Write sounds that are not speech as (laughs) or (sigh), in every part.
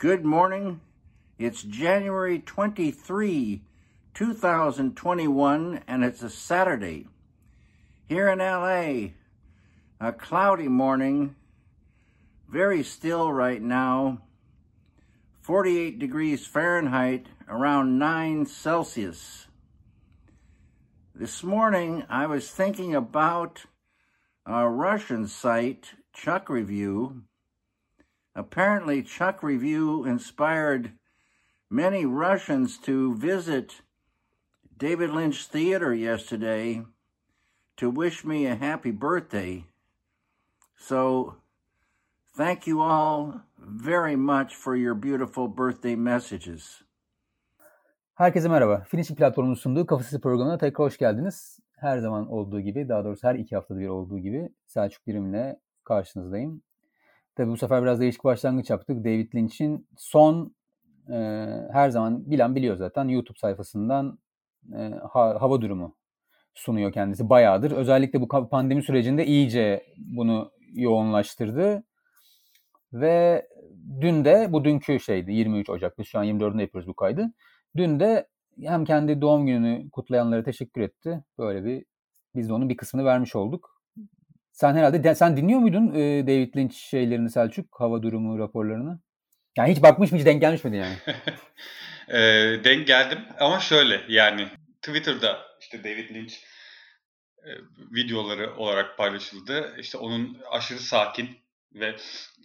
Good morning. It's January 23, 2021, and it's a Saturday. Here in LA, a cloudy morning, very still right now, 48 degrees Fahrenheit, around 9 Celsius. This morning, I was thinking about a Russian site, Chuck Review. Apparently, Chuck Review inspired many Russians to visit David Lynch Theater yesterday to wish me a happy birthday. So, thank you all very much for your beautiful birthday messages. Herkese merhaba. Finishing platformunun sunduğu Kafası programına tekrar hoş geldiniz. Her zaman olduğu gibi, daha doğrusu her iki haftada bir olduğu gibi Selçuk Dirim'le karşınızdayım. Tabii bu sefer biraz değişik başlangıç yaptık. David Lynch'in son e, her zaman bilen biliyor zaten YouTube sayfasından e, ha, hava durumu sunuyor kendisi bayağıdır. Özellikle bu pandemi sürecinde iyice bunu yoğunlaştırdı. Ve dün de bu dünkü şeydi 23 Ocak biz şu an 24'ünde yapıyoruz bu kaydı. Dün de hem kendi doğum gününü kutlayanlara teşekkür etti. Böyle bir biz de onun bir kısmını vermiş olduk. Sen herhalde sen dinliyor muydun e, David Lynch şeylerini Selçuk hava durumu raporlarını? Yani hiç bakmış mı hiç denk gelmiş miydi yani? (laughs) e, denk geldim ama şöyle yani Twitter'da işte David Lynch e, videoları olarak paylaşıldı. İşte onun aşırı sakin ve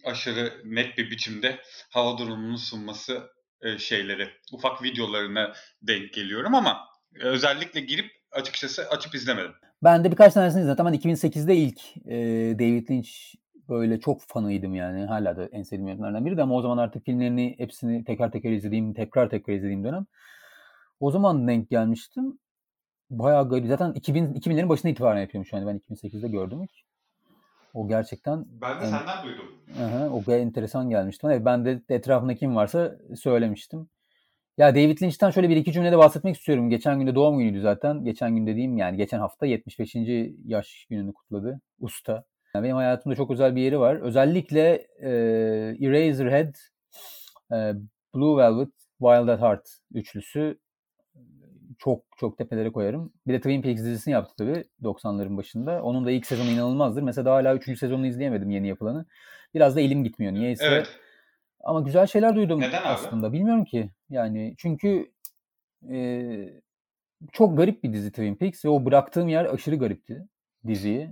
aşırı net bir biçimde hava durumunu sunması e, şeyleri, ufak videolarına denk geliyorum ama özellikle girip açıkçası açıp izlemedim. Ben de birkaç tanesini izledim. Ben 2008'de ilk e, David Lynch böyle çok fanıydım yani. Hala da en sevdiğim yönetmenlerden biri de ama o zaman artık filmlerini hepsini tekrar tekrar izlediğim, tekrar tekrar izlediğim dönem. O zaman denk gelmiştim. Bayağı garip. Zaten 2000, 2000'lerin başına itibaren yapıyormuş yani ben 2008'de gördüm ilk. O gerçekten... Ben de en, senden duydum. Aha, o enteresan gelmişti. Evet, ben de etrafımda kim varsa söylemiştim. Ya David Lynch'ten şöyle bir iki cümlede bahsetmek istiyorum. Geçen günde doğum günüydü zaten. Geçen gün dediğim yani geçen hafta 75. yaş gününü kutladı usta. Yani benim hayatımda çok özel bir yeri var. Özellikle e, Eraserhead, e, Blue Velvet, Wild at Heart üçlüsü çok çok tepelere koyarım. Bir de Twin Peaks dizisini yaptı tabii 90'ların başında. Onun da ilk sezonu inanılmazdır. Mesela daha hala 3. sezonunu izleyemedim yeni yapılanı. Biraz da elim gitmiyor niyeyse. Evet. Ama güzel şeyler duydum Neden aslında. Abi? Bilmiyorum ki. Yani çünkü e, çok garip bir dizi Twin Peaks ve o bıraktığım yer aşırı garipti diziyi.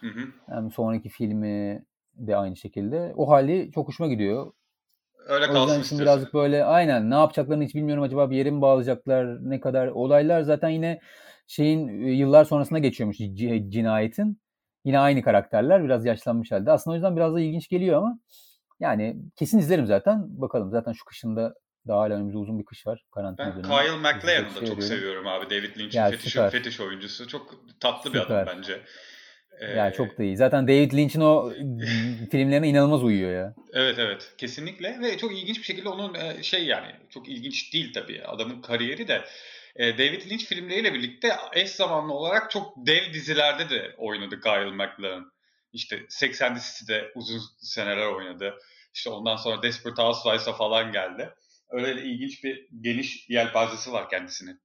Hı hı. Yani sonraki filmi de aynı şekilde. O hali çok hoşuma gidiyor. Öyle kalsın o yüzden şimdi birazcık böyle aynen ne yapacaklarını hiç bilmiyorum acaba bir yere mi bağlayacaklar ne kadar olaylar zaten yine şeyin yıllar sonrasında geçiyormuş cinayetin. Yine aynı karakterler biraz yaşlanmış halde. Aslında o yüzden biraz da ilginç geliyor ama yani kesin izlerim zaten. Bakalım zaten şu kışında daha hala önümüzde uzun bir kış var. Karantina ben dönemi. Kyle MacLachlan'ı da çok seviyorum abi. David Lynch'in fetiş, fetiş oyuncusu. Çok tatlı süper. bir adam bence. Ee, yani çok da iyi. Zaten David Lynch'in o (laughs) filmlerine inanılmaz uyuyor ya. Evet evet kesinlikle ve çok ilginç bir şekilde onun e, şey yani çok ilginç değil tabii adamın kariyeri de e, David Lynch filmleriyle birlikte eş zamanlı olarak çok dev dizilerde de oynadı Kyle MacLachlan. İşte 80 City'de uzun seneler oynadı. İşte ondan sonra Desperate Housewives'a falan geldi. Öyle ilginç bir geniş yelpazesi var kendisinin.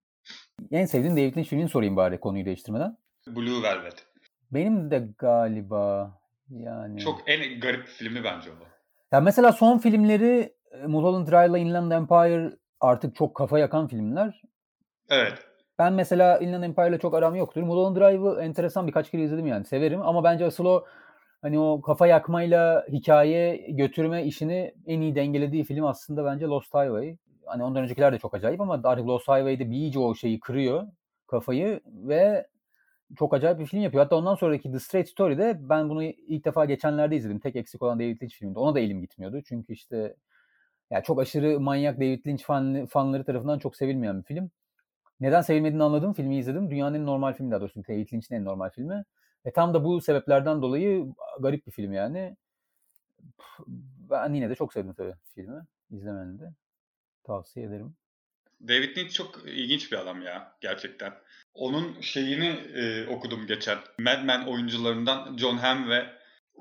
En sevdiğin David Lynch filmini sorayım bari konuyu değiştirmeden. Blue Velvet. Benim de galiba yani. Çok en garip filmi bence o. Ya mesela son filmleri e, Mulholland Drive ile Inland Empire artık çok kafa yakan filmler. Evet. Ben mesela Inland Empire ile çok aram yoktur. Mulholland Drive'ı enteresan birkaç kere izledim yani. Severim ama bence asıl o hani o kafa yakmayla hikaye götürme işini en iyi dengelediği film aslında bence Lost Highway. Hani ondan öncekiler de çok acayip ama artık Lost Highway'de bir iyice o şeyi kırıyor kafayı ve çok acayip bir film yapıyor. Hatta ondan sonraki The Straight Story'de ben bunu ilk defa geçenlerde izledim. Tek eksik olan David Lynch filminde. Ona da elim gitmiyordu. Çünkü işte ya çok aşırı manyak David Lynch fan, fanları tarafından çok sevilmeyen bir film. Neden sevilmediğini anladım. Filmi izledim. Dünyanın en normal filmi daha doğrusu. David Lynch'in en normal filmi. Ve tam da bu sebeplerden dolayı garip bir film yani. Ben yine de çok sevdim tabii filmi. İzlemeni de. Tavsiye ederim. David Lynch çok ilginç bir adam ya gerçekten. Onun şeyini e, okudum geçen. Mad Men oyuncularından John Hamm ve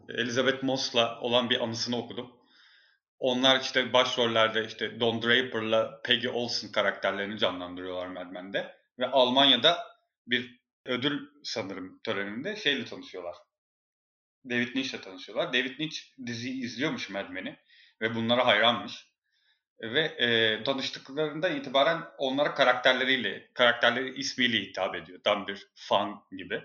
Elizabeth Moss'la olan bir anısını okudum. Onlar işte başrollerde işte Don Draper'la Peggy Olson karakterlerini canlandırıyorlar Mad Men'de. Ve Almanya'da bir ödül sanırım töreninde şeyle tanışıyorlar. David Lynch'le tanışıyorlar. David Lynch diziyi izliyormuş Mad Men'i ve bunlara hayranmış. Ve e, tanıştıklarından itibaren onlara karakterleriyle, karakterleri ismiyle hitap ediyor. Tam bir fan gibi.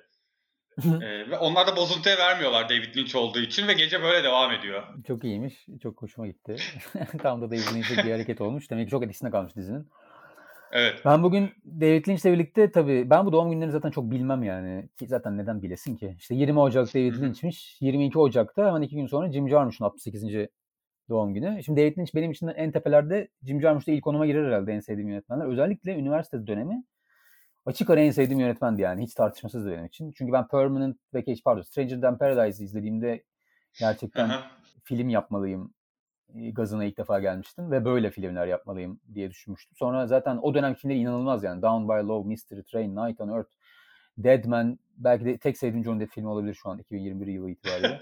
Ve onlar da bozuntuya vermiyorlar David Lynch olduğu için ve gece böyle devam ediyor. Çok iyiymiş. Çok hoşuma gitti. (laughs) Tam da David Lynch'e bir hareket olmuş. Demek ki çok etkisinde kalmış dizinin. Evet. Ben bugün David Lynch'le birlikte tabii ben bu doğum günlerini zaten çok bilmem yani. Ki zaten neden bilesin ki? İşte 20 Ocak David Lynch'miş. 22 Ocak'ta hemen iki gün sonra Jim Jarmusch'un 68. doğum günü. Şimdi David Lynch benim için en tepelerde Jim Jarmusch da ilk konuma girer herhalde en sevdiğim yönetmenler. Özellikle üniversite dönemi açık ara en sevdiğim yönetmendi yani. Hiç tartışmasızdı benim için. Çünkü ben Permanent Vacation, pardon Stranger Than Paradise'ı izlediğimde gerçekten film yapmalıyım gazına ilk defa gelmiştim ve böyle filmler yapmalıyım diye düşünmüştüm. Sonra zaten o dönem filmleri inanılmaz yani. Down by Love, Mystery Train, Night on Earth, Dead Man belki de tek sevdiğim John Depp filmi olabilir şu an 2021 yılı itibariyle.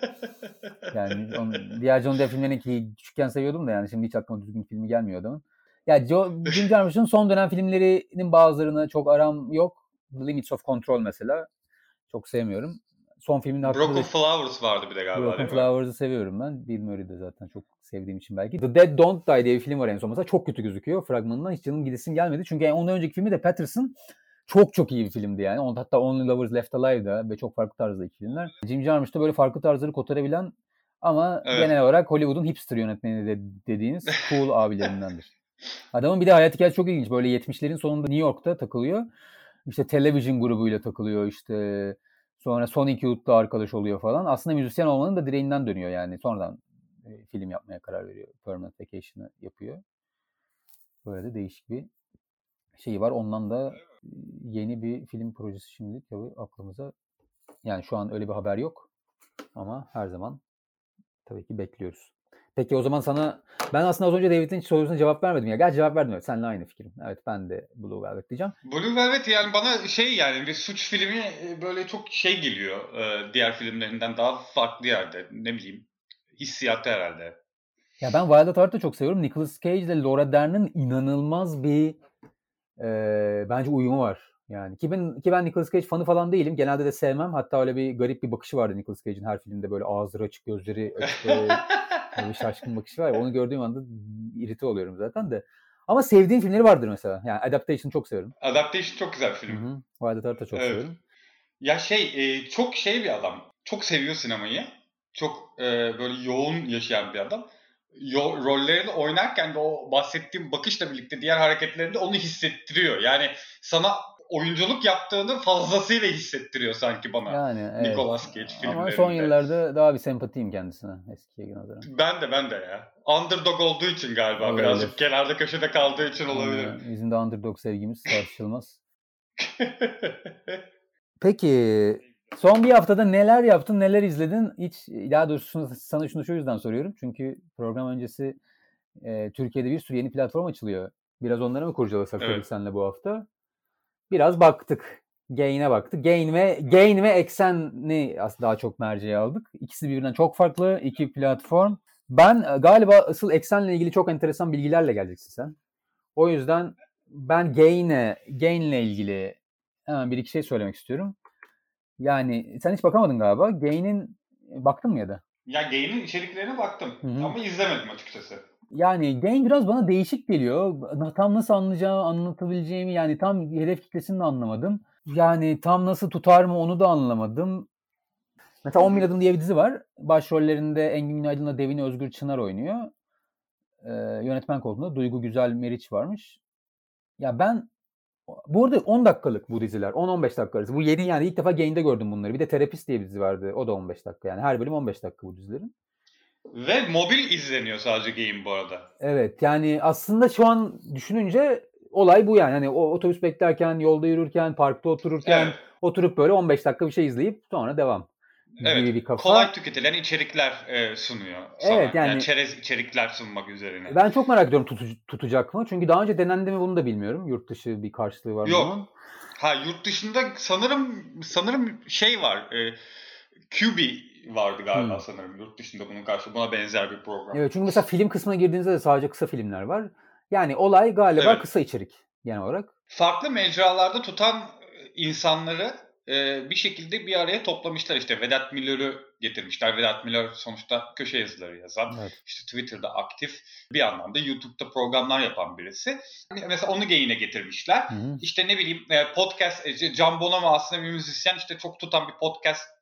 yani (laughs) onun, diğer John Depp filmlerini ki küçükken seviyordum da yani şimdi hiç aklıma düzgün filmi gelmiyor adamın. Ya yani Jim (laughs) Jarmusch'un son dönem filmlerinin bazılarına çok aram yok. The Limits of Control mesela. Çok sevmiyorum son filmin hakkında... Broken Flowers vardı bir de galiba Broken Flowers'ı seviyorum ben. Bill Murray de zaten çok sevdiğim için belki. The Dead Don't Die diye bir film var en son mesela. Çok kötü gözüküyor fragmanından. Hiç canım gidesim gelmedi. Çünkü ondan önceki filmi de Patterson çok çok iyi bir filmdi yani. Hatta Only Lovers Left Alive'da ve çok farklı tarzda iki filmler. Jim Jarmusch da böyle farklı tarzları kotarabilen ama evet. genel olarak Hollywood'un hipster yönetmeni de dediğiniz (laughs) cool abilerindendir. Adamın bir de hayat hikayesi çok ilginç. Böyle 70'lerin sonunda New York'ta takılıyor. İşte television grubuyla takılıyor. İşte Sonra Sonic Youth'la arkadaş oluyor falan. Aslında müzisyen olmanın da direğinden dönüyor yani. Sonradan e, film yapmaya karar veriyor. Permanent Vacation'ı yapıyor. Böyle de değişik bir şey var. Ondan da yeni bir film projesi şimdi tabii aklımıza yani şu an öyle bir haber yok ama her zaman tabii ki bekliyoruz. Peki o zaman sana ben aslında az önce David'in sorusuna cevap vermedim ya. Gel cevap verdim. Evet, seninle aynı fikrim. Evet ben de Blue Velvet diyeceğim. Blue Velvet yani bana şey yani bir suç filmi e, böyle çok şey geliyor. E, diğer filmlerinden daha farklı yerde. Ne bileyim hissiyatı herhalde. Ya ben Wild at Heart'ı çok seviyorum. Nicolas Cage ile Laura Dern'in inanılmaz bir e, bence uyumu var. Yani ki ben, ki ben Nicolas Cage fanı falan değilim. Genelde de sevmem. Hatta öyle bir garip bir bakışı vardı Nicolas Cage'in her filmde böyle ağızları açık, gözleri açık (laughs) böyle bir şaşkın bakışı var. Onu gördüğüm anda irite oluyorum zaten de. Ama sevdiğim filmleri vardır mesela. Yani Adaptation çok severim. Adaptation çok güzel bir film. Hı hı. Wild da çok evet. severim. Ya şey e, çok şey bir adam. Çok seviyor sinemayı. Çok e, böyle yoğun yaşayan bir adam. Yo, rollerini oynarken de o bahsettiğim bakışla birlikte diğer hareketlerinde onu hissettiriyor. Yani sana oyunculuk yaptığını fazlasıyla hissettiriyor sanki bana. Yani evet. Nicolas Cage filmlerinde. Ama son yıllarda daha bir sempatiyim kendisine eskiye nazaran. Ben de ben de ya. Underdog olduğu için galiba Olabilir. birazcık kenarda köşede kaldığı için olabilir. Yani, bizim de underdog sevgimiz tartışılmaz. (laughs) Peki son bir haftada neler yaptın, neler izledin? Hiç daha doğrusu sana şunu şu yüzden soruyorum. Çünkü program öncesi e, Türkiye'de bir sürü yeni platform açılıyor. Biraz onlara mı kurcalasak evet. seninle bu hafta? Biraz baktık. Gain'e baktık. Gain ve Gain ve Eksen'i aslında daha çok merceğe aldık. İkisi birbirinden çok farklı iki platform. Ben e, galiba asıl Eksen'le ilgili çok enteresan bilgilerle geleceksin sen. O yüzden ben Gain'e Gain'le ilgili hemen bir iki şey söylemek istiyorum. Yani sen hiç bakamadın galiba. Gain'in baktın mı ya da? Ya Gain'in içeriklerine baktım Hı-hı. ama izlemedim açıkçası yani game biraz bana değişik geliyor. Tam nasıl anlayacağımı, anlatabileceğimi yani tam hedef kitlesini de anlamadım. Yani tam nasıl tutar mı onu da anlamadım. Mesela 10 bin adım diye bir dizi var. Başrollerinde Engin Günaydın'la Devin Özgür Çınar oynuyor. Ee, yönetmen koltuğunda Duygu Güzel Meriç varmış. Ya ben bu arada 10 dakikalık bu diziler. 10-15 dakika arası. Bu yeni yani ilk defa Gain'de gördüm bunları. Bir de Terapist diye bir dizi vardı. O da 15 dakika yani. Her bölüm 15 dakika bu dizilerin. Ve mobil izleniyor sadece game bu arada. Evet yani aslında şu an düşününce olay bu yani. Hani o otobüs beklerken, yolda yürürken, parkta otururken evet. oturup böyle 15 dakika bir şey izleyip sonra devam. Evet. Bir kafa. Kolay tüketilen içerikler e, sunuyor sana. Evet yani, yani çerez içerikler sunmak üzerine. Ben çok merak ediyorum tutu, tutacak mı? Çünkü daha önce denendi mi bunu da bilmiyorum. Yurt dışı bir karşılığı var mı? Yok. Bunun? Ha yurt dışında sanırım sanırım şey var. E, QB vardı galiba hmm. sanırım yurt dışında bunun karşı buna benzer bir program. Evet çünkü mesela film kısmına girdiğinizde de sadece kısa filmler var. Yani olay galiba evet. kısa içerik genel olarak. Farklı mecralarda tutan insanları e, bir şekilde bir araya toplamışlar işte Vedat Milor'u getirmişler. Vedat Milor sonuçta köşe yazıları yazan, evet. işte Twitter'da aktif, bir anlamda YouTube'da programlar yapan birisi. Mesela onu geyine getirmişler. Hı hı. İşte ne bileyim e, podcast, e, Can Bonomo aslında bir müzisyen işte çok tutan bir podcast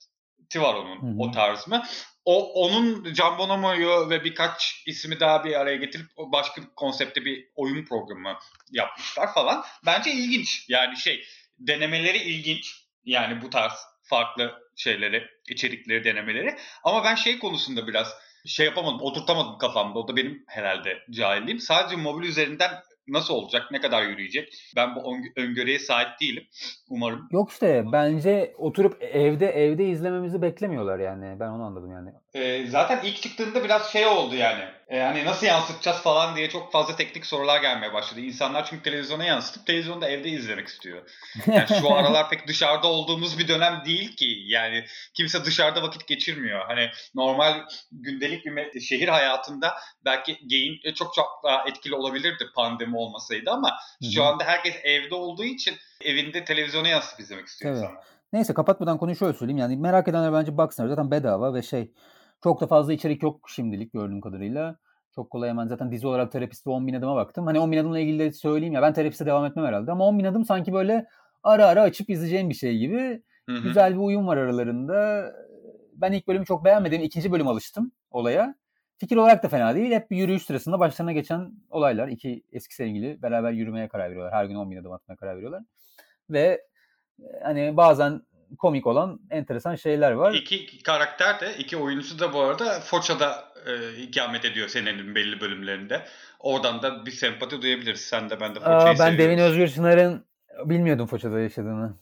var onun hı hı. o tarz mı? O onun Can Bonomo'yu ve birkaç ismi daha bir araya getirip başka bir konsepte bir oyun programı yapmışlar falan. Bence ilginç. Yani şey denemeleri ilginç. Yani bu tarz farklı şeyleri, içerikleri denemeleri. Ama ben şey konusunda biraz şey yapamadım, oturtamadım kafamda. O da benim herhalde cahilliğim. Sadece mobil üzerinden nasıl olacak, ne kadar yürüyecek? Ben bu öngörüye sahip değilim. Umarım. Yok işte bence oturup evde evde izlememizi beklemiyorlar yani. Ben onu anladım yani. Ee, zaten ilk çıktığında biraz şey oldu yani. Ee, hani nasıl yansıtacağız falan diye çok fazla teknik sorular gelmeye başladı. İnsanlar çünkü televizyona yansıtıp televizyonda evde izlemek istiyor. Yani şu (laughs) aralar pek dışarıda olduğumuz bir dönem değil ki. Yani kimse dışarıda vakit geçirmiyor. Hani normal gündelik bir şehir hayatında belki gain çok çok daha etkili olabilirdi pandemi olmasaydı ama Hı-hı. şu anda herkes evde olduğu için evinde televizyona yansıtıp izlemek istiyor evet. insanlar. Neyse kapatmadan konuyu şöyle söyleyeyim. Yani merak edenler bence baksınlar. Zaten bedava ve şey çok da fazla içerik yok şimdilik gördüğüm kadarıyla. Çok kolay hemen zaten dizi olarak terapiste 10 bin adıma baktım. Hani 10 bin adımla ilgili de söyleyeyim ya ben terapiste devam etmem herhalde. Ama 10 bin adım sanki böyle ara ara açıp izleyeceğim bir şey gibi. Hı-hı. Güzel bir uyum var aralarında. Ben ilk bölümü çok beğenmedim. ikinci bölüm alıştım olaya. Fikir olarak da fena değil. Hep bir yürüyüş sırasında başlarına geçen olaylar. İki eski sevgili beraber yürümeye karar veriyorlar. Her gün 10 bin adım atmaya karar veriyorlar. Ve hani bazen komik olan enteresan şeyler var. İki karakter de, iki oyuncusu da bu arada Foça'da e, ikamet ediyor senenin belli bölümlerinde. Oradan da bir sempati duyabiliriz. Sen de ben de Foça'yı Aa, Ben Devin Özgür Çınar'ın bilmiyordum Foça'da yaşadığını.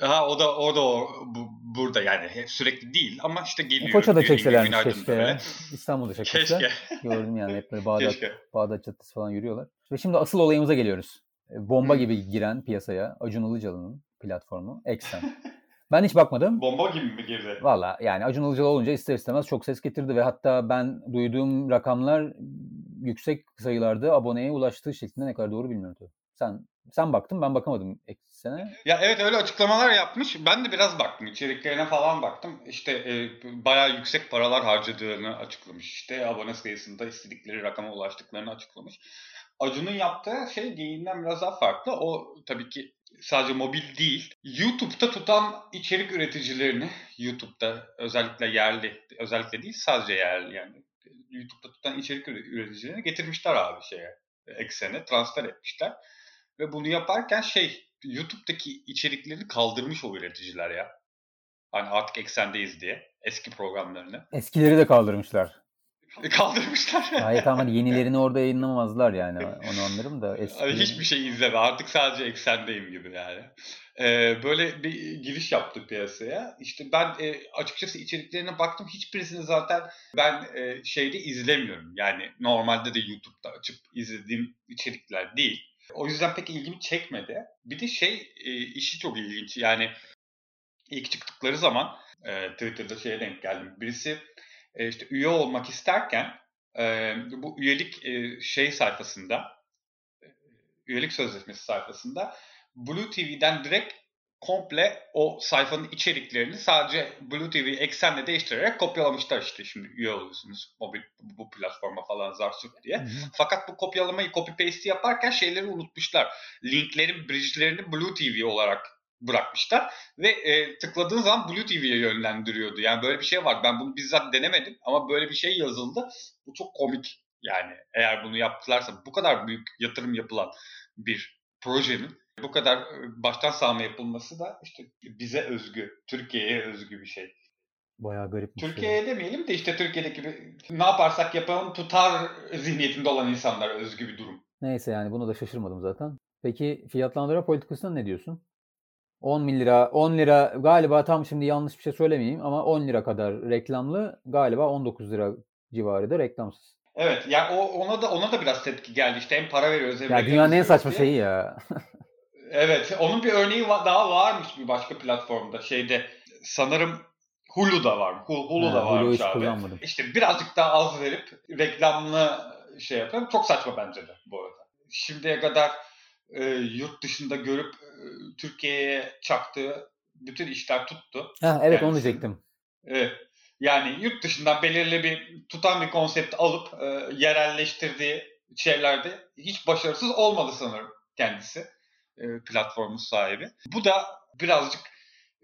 Ha o da o da o bu, burada yani sürekli değil ama işte geliyor. Foça'da çekselermiş keşke ya. İstanbul'da çekmişler. Keşke. Gördüm yani hep böyle Bağdat, Bağdat Caddesi falan yürüyorlar. Ve şimdi asıl olayımıza geliyoruz. Bomba hmm. gibi giren piyasaya Acun Ilıcalı'nın platformu Exxen. (laughs) Ben hiç bakmadım. Bomba gibi mi girdi? Valla yani Acun Ilıcalı olunca ister istemez çok ses getirdi ve hatta ben duyduğum rakamlar yüksek sayılarda aboneye ulaştığı şeklinde ne kadar doğru bilmiyorum. Sen sen baktın ben bakamadım sene. Ya evet öyle açıklamalar yapmış. Ben de biraz baktım. içeriklerine falan baktım. İşte e, bayağı yüksek paralar harcadığını açıklamış. İşte abone sayısında istedikleri rakama ulaştıklarını açıklamış. Acun'un yaptığı şey geyiğinden biraz daha farklı. O tabii ki sadece mobil değil. YouTube'da tutan içerik üreticilerini, YouTube'da özellikle yerli, özellikle değil sadece yerli yani YouTube'da tutan içerik üreticilerini getirmişler abi şeye, eksene transfer etmişler. Ve bunu yaparken şey, YouTube'daki içerikleri kaldırmış o üreticiler ya. Hani artık eksendeyiz diye eski programlarını. Eskileri de kaldırmışlar. Kaldırmışlar. Hayır tamam hani (laughs) yenilerini orada yayınlamamazlar yani. Onu anlarım da. Eskileri... Hiçbir şey izleme. Artık sadece eksendeyim gibi yani. Ee, böyle bir giriş yaptık piyasaya. İşte ben e, açıkçası içeriklerine baktım. Hiçbirisini zaten ben e, şeyde izlemiyorum. Yani normalde de YouTube'da açıp izlediğim içerikler değil. O yüzden pek ilgimi çekmedi. Bir de şey e, işi çok ilginç. Yani ilk çıktıkları zaman e, Twitter'da şeye denk geldim. Birisi e, işte üye olmak isterken e, bu üyelik e, şey sayfasında e, üyelik sözleşmesi sayfasında Blue TV'den direkt komple o sayfanın içeriklerini sadece Blue TV eksenle değiştirerek kopyalamışlar işte şimdi üye oluyorsunuz mobil bu platforma falan zarsut diye. Hı hı. Fakat bu kopyalamayı copy paste yaparken şeyleri unutmuşlar. Linklerin bridge'lerini Blue TV olarak bırakmışlar ve e, tıkladığın zaman Blue TV'ye yönlendiriyordu. Yani böyle bir şey var. Ben bunu bizzat denemedim ama böyle bir şey yazıldı. Bu çok komik yani eğer bunu yaptılarsa bu kadar büyük yatırım yapılan bir projenin bu kadar baştan sağma yapılması da işte bize özgü, Türkiye'ye özgü bir şey. Bayağı garip bir. Türkiye'ye şey. demeyelim de işte Türkiye'deki gibi ne yaparsak yapalım tutar zihniyetinde olan insanlar özgü bir durum. Neyse yani bunu da şaşırmadım zaten. Peki fiyatlandırma politikasına ne diyorsun? 10 bin lira, 10 lira galiba tam şimdi yanlış bir şey söylemeyeyim ama 10 lira kadar reklamlı galiba 19 lira civarı da reklamsız. Evet yani o, ona da ona da biraz tepki geldi işte hem para veriyoruz hem Ya dünyanın en saçma diye. şeyi ya. evet onun bir örneği daha varmış bir başka platformda şeyde sanırım Hulu da var. Hulu, da var. Hulu kullanmadım. İşte birazcık daha az verip reklamlı şey yapıyorum. Çok saçma bence de bu arada. Şimdiye kadar e, yurt dışında görüp Türkiye'ye çaktığı bütün işler tuttu. Ha, evet Kendisi. onu diyecektim. Evet. Yani yurt dışından belirli bir tutan bir konsept alıp e, yerelleştirdiği şeylerde hiç başarısız olmadı sanırım kendisi. E, platformun sahibi. Bu da birazcık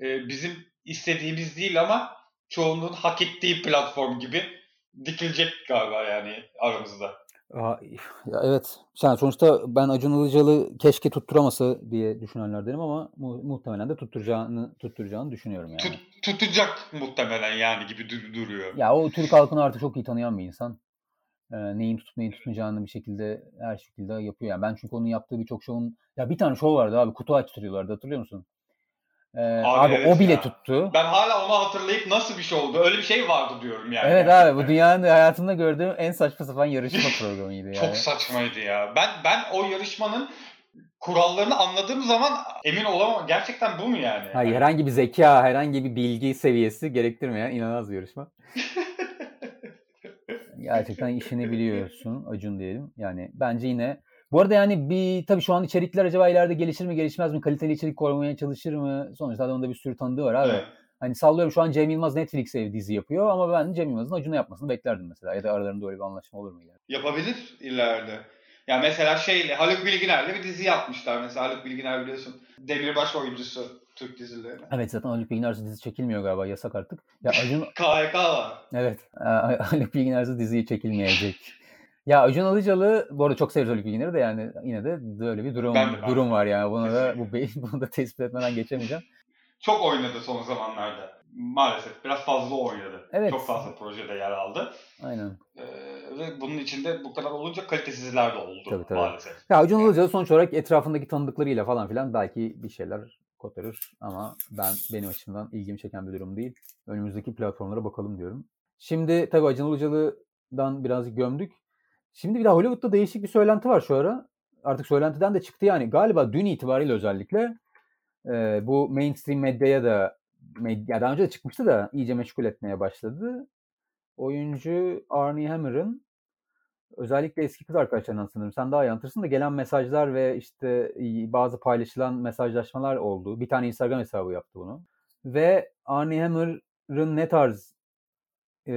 e, bizim istediğimiz değil ama çoğunluğun hak ettiği platform gibi dikilecek galiba yani aramızda. Ya evet. Yani sonuçta ben Acun Ilıcalı keşke tutturamasa diye düşünenlerdenim ama mu- muhtemelen de tutturacağını tutturacağını düşünüyorum yani. Tut, tutacak muhtemelen yani gibi dur- duruyor. Ya o Türk halkını artık çok iyi tanıyan bir insan. Ee, neyin tutup neyin tutmayacağını bir şekilde her şekilde yapıyor. Yani ben çünkü onun yaptığı birçok şovun ya bir tane şov vardı abi kutu açtırıyorlardı hatırlıyor musun? Ee, abi, abi evet o bile ya. tuttu. Ben hala onu hatırlayıp nasıl bir şey oldu? Öyle bir şey vardı diyorum yani. Evet abi bu dünyanın hayatımda gördüğüm en saçma sapan yarışma (laughs) programıydı yani. Çok saçmaydı ya. Ben ben o yarışmanın kurallarını anladığım zaman emin olamam. Gerçekten bu mu yani? Hayır, herhangi bir zeka, herhangi bir bilgi seviyesi gerektirmeyen inanılmaz bir yarışma. (laughs) Gerçekten işini biliyorsun Acun diyelim. Yani bence yine bu arada yani bir tabii şu an içerikler acaba ileride gelişir mi gelişmez mi? Kaliteli içerik korumaya çalışır mı? Sonuçta adamın da bir sürü tanıdığı var abi. Evet. Hani sallıyorum şu an Cem Yılmaz Netflix'e dizi yapıyor ama ben Cem Yılmaz'ın Acun'a yapmasını beklerdim mesela. Ya da aralarında öyle bir anlaşma olur mu? Yani? Yapabilir ileride. Ya mesela şeyle Haluk Bilginer'le bir dizi yapmışlar mesela Haluk Bilginer biliyorsun. Demirbaş oyuncusu Türk dizilerine. Evet zaten Haluk Bilginer'siz dizi çekilmiyor galiba yasak artık. Ya Acun KHK (laughs) var. Evet. (laughs) Haluk Bilginer'siz diziyi çekilmeyecek. Ya Acun Ilıcalı bu arada çok severiz Haluk Bilginer'i de yani yine de böyle bir durum ben de, ben durum var yani. Bunu da bu (laughs) bunu da tespit etmeden geçemeyeceğim. Çok oynadı son zamanlarda. Maalesef biraz fazla oynadı. Evet. Çok fazla projede yer aldı. Aynen. Ee, ve bunun içinde bu kadar olunca kalitesizler de oldu tabii, tabii. maalesef. Ya Acun Ilıcalı sonuç olarak etrafındaki tanıdıklarıyla falan filan belki bir şeyler kotarır ama ben benim açımdan ilgimi çeken bir durum değil. Önümüzdeki platformlara bakalım diyorum. Şimdi tabii Acun Ilıcalı'dan birazcık gömdük. Şimdi bir de Hollywood'da değişik bir söylenti var şu ara. Artık söylentiden de çıktı yani. Galiba dün itibariyle özellikle e, bu mainstream medyaya da medya daha önce de çıkmıştı da iyice meşgul etmeye başladı. Oyuncu Arnie Hammer'ın özellikle eski kız arkadaşlarından sanırım sen daha iyi da gelen mesajlar ve işte bazı paylaşılan mesajlaşmalar oldu. Bir tane Instagram hesabı yaptı bunu. Ve Arnie Hammer'ın ne tarz e,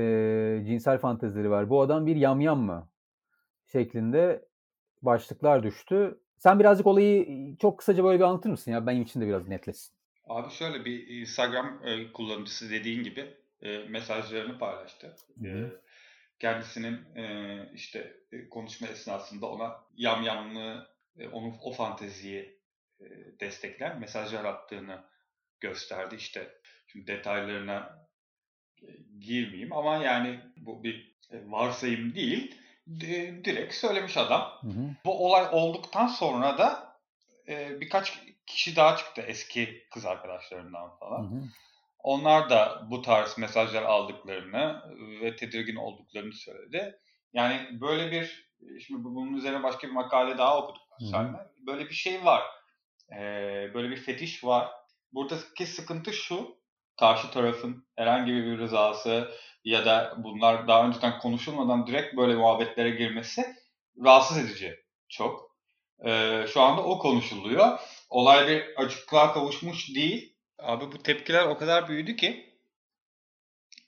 cinsel fantezileri var? Bu adam bir yamyam mı? Şeklinde başlıklar düştü. Sen birazcık olayı çok kısaca böyle bir anlatır mısın ya? Benim için de biraz netlesin. Abi şöyle bir Instagram e, kullanıcısı dediğin gibi e, mesajlarını paylaştı. E, kendisinin işte konuşma esnasında ona yamyamlı, onun o fanteziyi destekler mesajlar attığını gösterdi. İşte şimdi detaylarına girmeyeyim ama yani bu bir varsayım değil direkt söylemiş adam. Hı hı. Bu olay olduktan sonra da e, birkaç kişi daha çıktı eski kız arkadaşlarından falan. Hı hı. Onlar da bu tarz mesajlar aldıklarını ve tedirgin olduklarını söyledi. Yani böyle bir şimdi bunun üzerine başka bir makale daha okuduk seninle. Böyle bir şey var. Ee, böyle bir fetiş var. Buradaki sıkıntı şu. Karşı tarafın herhangi bir rızası ya da bunlar daha önceden konuşulmadan direkt böyle muhabbetlere girmesi rahatsız edici çok. Ee, şu anda o konuşuluyor. Olay bir açıklığa kavuşmuş değil. Abi bu tepkiler o kadar büyüdü ki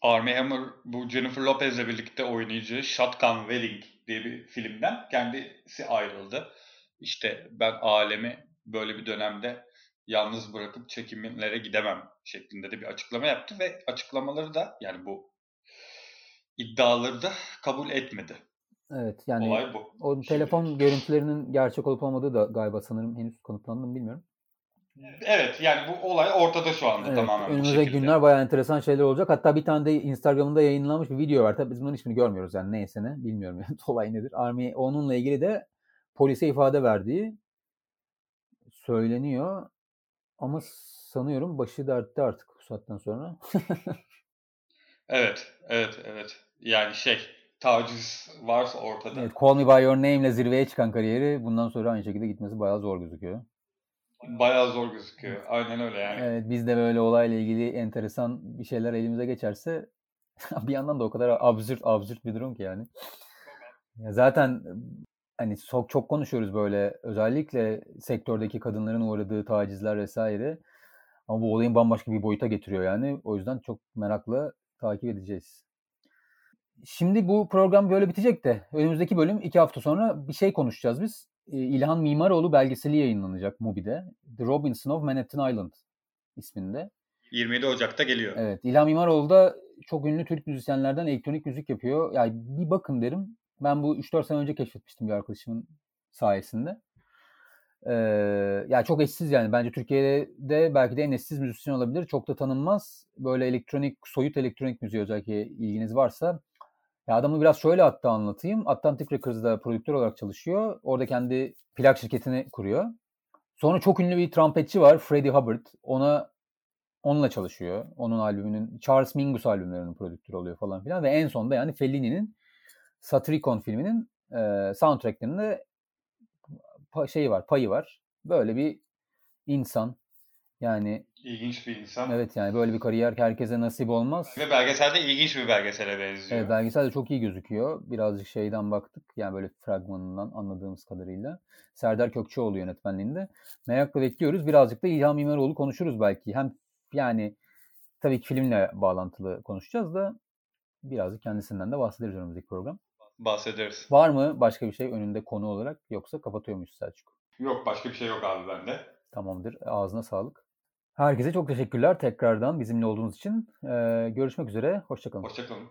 Armie Hammer bu Jennifer Lopez'le birlikte oynayacağı Shotgun Wedding diye bir filmden kendisi ayrıldı. İşte ben alemi böyle bir dönemde yalnız bırakıp çekimlere gidemem şeklinde de bir açıklama yaptı ve açıklamaları da yani bu iddiaları da kabul etmedi. Evet yani Olay bu. o Şimdi. telefon (laughs) görüntülerinin gerçek olup olmadığı da galiba sanırım henüz kanıtlandı mı bilmiyorum. Evet yani bu olay ortada şu anda evet, tamamen. Önümüzdeki günler bayağı enteresan şeyler olacak. Hatta bir tane de Instagram'da yayınlanmış bir video var. Tabii biz bunun ismini görmüyoruz yani neyse ne bilmiyorum yani (laughs) olay nedir. Army onunla ilgili de polise ifade verdiği söyleniyor. Ama sanıyorum başı dertte artık bu saatten sonra. (laughs) evet, evet, evet. Yani şey taciz varsa ortada. Evet, Call Me By Your Name ile zirveye çıkan kariyeri bundan sonra aynı şekilde gitmesi bayağı zor gözüküyor. Bayağı zor gözüküyor. Aynen öyle yani. Evet biz de böyle olayla ilgili enteresan bir şeyler elimize geçerse (laughs) bir yandan da o kadar absürt absürt bir durum ki yani. Ya zaten hani çok çok konuşuyoruz böyle özellikle sektördeki kadınların uğradığı tacizler vesaire. Ama bu olayın bambaşka bir boyuta getiriyor yani. O yüzden çok merakla takip edeceğiz. Şimdi bu program böyle bitecek de önümüzdeki bölüm iki hafta sonra bir şey konuşacağız biz. İlhan Mimaroğlu belgeseli yayınlanacak Mubi'de. The Robinson of Manhattan Island isminde. 27 Ocak'ta geliyor. Evet. İlhan Mimaroğlu da çok ünlü Türk müzisyenlerden elektronik müzik yapıyor. Yani bir bakın derim. Ben bu 3-4 sene önce keşfetmiştim bir arkadaşımın sayesinde. Ee, yani çok eşsiz yani. Bence Türkiye'de belki de en eşsiz müzisyen olabilir. Çok da tanınmaz. Böyle elektronik, soyut elektronik müziğe özellikle ilginiz varsa. Ya adamı biraz şöyle hatta anlatayım. Atlantic Records'da prodüktör olarak çalışıyor. Orada kendi plak şirketini kuruyor. Sonra çok ünlü bir trompetçi var. Freddie Hubbard. Ona onunla çalışıyor. Onun albümünün Charles Mingus albümlerinin prodüktörü oluyor falan filan ve en sonunda yani Fellini'nin Satricon filminin e, soundtracklerinde şeyi var, payı var. Böyle bir insan. Yani ilginç bir insan. Evet yani böyle bir kariyer herkese nasip olmaz. Ve belgeselde ilginç bir belgesele benziyor. Evet belgeselde çok iyi gözüküyor. Birazcık şeyden baktık. Yani böyle fragmanından anladığımız kadarıyla. Serdar Kökçeoğlu yönetmenliğinde. Merakla bekliyoruz. Birazcık da İlham İmaroğlu konuşuruz belki. Hem yani tabii ki filmle bağlantılı konuşacağız da birazcık kendisinden de bahsederiz önümüzdeki program. Bahsederiz. Var mı başka bir şey önünde konu olarak yoksa kapatıyor muyuz Selçuk? Yok başka bir şey yok abi bende. Tamamdır. Ağzına sağlık. Herkese çok teşekkürler tekrardan bizimle olduğunuz için. Ee, görüşmek üzere. Hoşçakalın. Hoşçakalın.